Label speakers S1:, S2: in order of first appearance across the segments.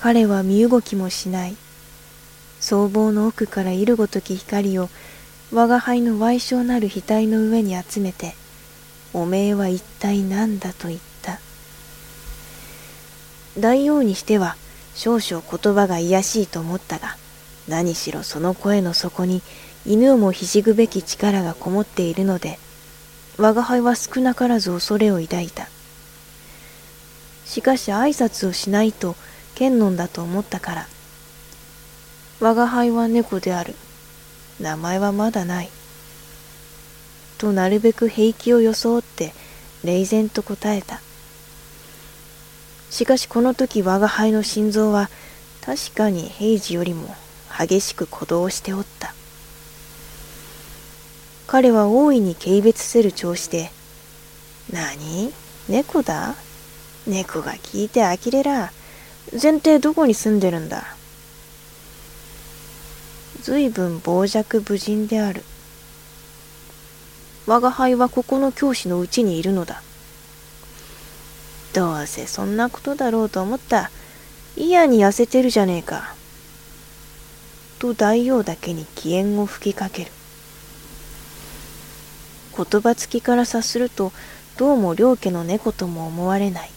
S1: 彼は身動きもしない。僧帽の奥からいるごとき光を我が輩の矮小なる額の上に集めて、おめえは一体何だと言った。大王にしては少々言葉が卑しいと思ったが、何しろその声の底に犬をもひしぐべき力がこもっているので、我が輩は少なからず恐れを抱いた。しかし挨拶をしないと剣ンだと思ったから。我が輩は猫である。名前はまだない。となるべく平気を装って冷然と答えた。しかしこの時我が輩の心臓は確かに平時よりも激しく鼓動しておった。彼は大いに軽蔑せる調子で、何？猫だ？猫が聞いて呆れら。前提どこに住んでるんだ？随分傍若無人である。我が輩はここの教師のうちにいるのだ。どうせそんなことだろうと思った。嫌に痩せてるじゃねえか。と大王だけに気縁を吹きかける。言葉つきから察すると、どうも両家の猫とも思われない。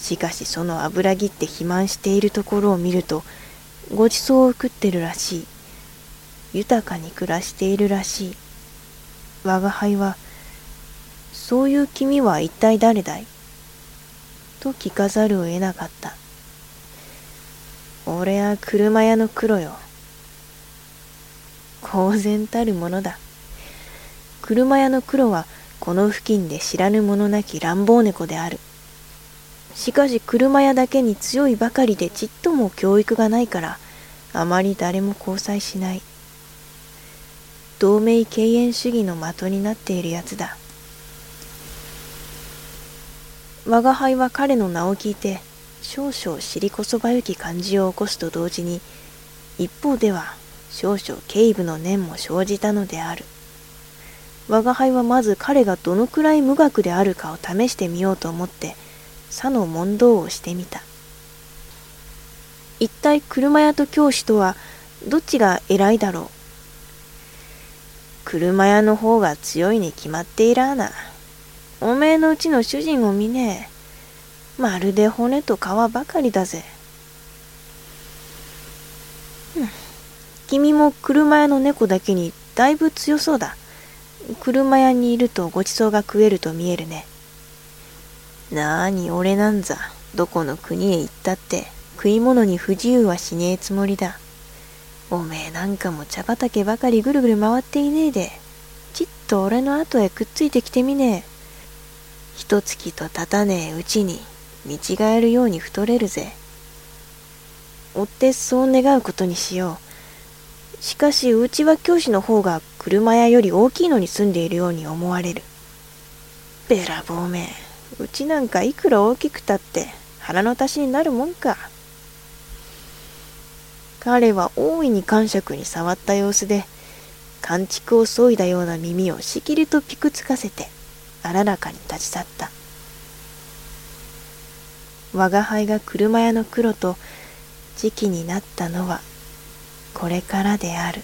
S1: しかしその油ぎって肥満しているところを見ると、ごちそうを食ってるらしい。豊かに暮らしているらしい。我が輩は、そういう君は一体誰だい？と聞かざるを得なかった。俺は車屋の黒よ。公然たるものだ。車屋の黒はこの付近で知らぬ者なき乱暴猫である。しかし車屋だけに強いばかりでちっとも教育がないから、あまり誰も交際しない。同盟敬遠主義の的になっているやつだ。我が輩は彼の名を聞いて、少々尻こそばゆき感じを起こすと同時に、一方では少々警部の念も生じたのである。我が輩はまず彼がどのくらい無学であるかを試してみようと思って、さの問答をしてみた。一体車屋と教師とはどっちが偉いだろう車屋の方が強いに決まっていらあな。おめえのうちの主人を見ねえ。まるで骨と皮ばかりだぜ。君も車屋の猫だけにだいぶ強そうだ。車屋にいるとごちそうが食えると見えるね。なーに俺なんざ、どこの国へ行ったって、食い物に不自由はしねえつもりだ。おめえなんかも茶畑ばかりぐるぐる回っていねえで、ちっと俺の後へくっついてきてみねえ。一月と経たねえうちに、見違えるように太れるぜ。追ってそう願うことにしよう。しかし、うちは教師の方が車屋より大きいのに住んでいるように思われる。べらぼうめえうちなんかいくら大きくたって腹の足しになるもんか。彼は大いに感触に触った様子で、寒竹を削いだような耳をしきりとピクつかせて、あららかに立ち去った。我が輩が車屋の黒と時期になったのは、これからである。